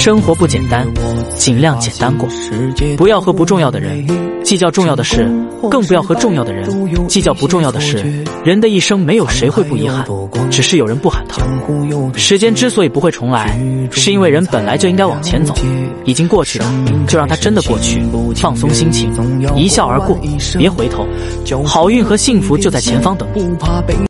生活不简单尽量简单过。不要和不重要的人计较重要的事更不要和重要的人计较不重要的事。人的一生没有谁会不遗憾只是有人不喊疼时间之所以不会重来是因为人本来就应该往前走。已经过去了就让它真的过去放松心情一笑而过别回头。好运和幸福就在前方等。你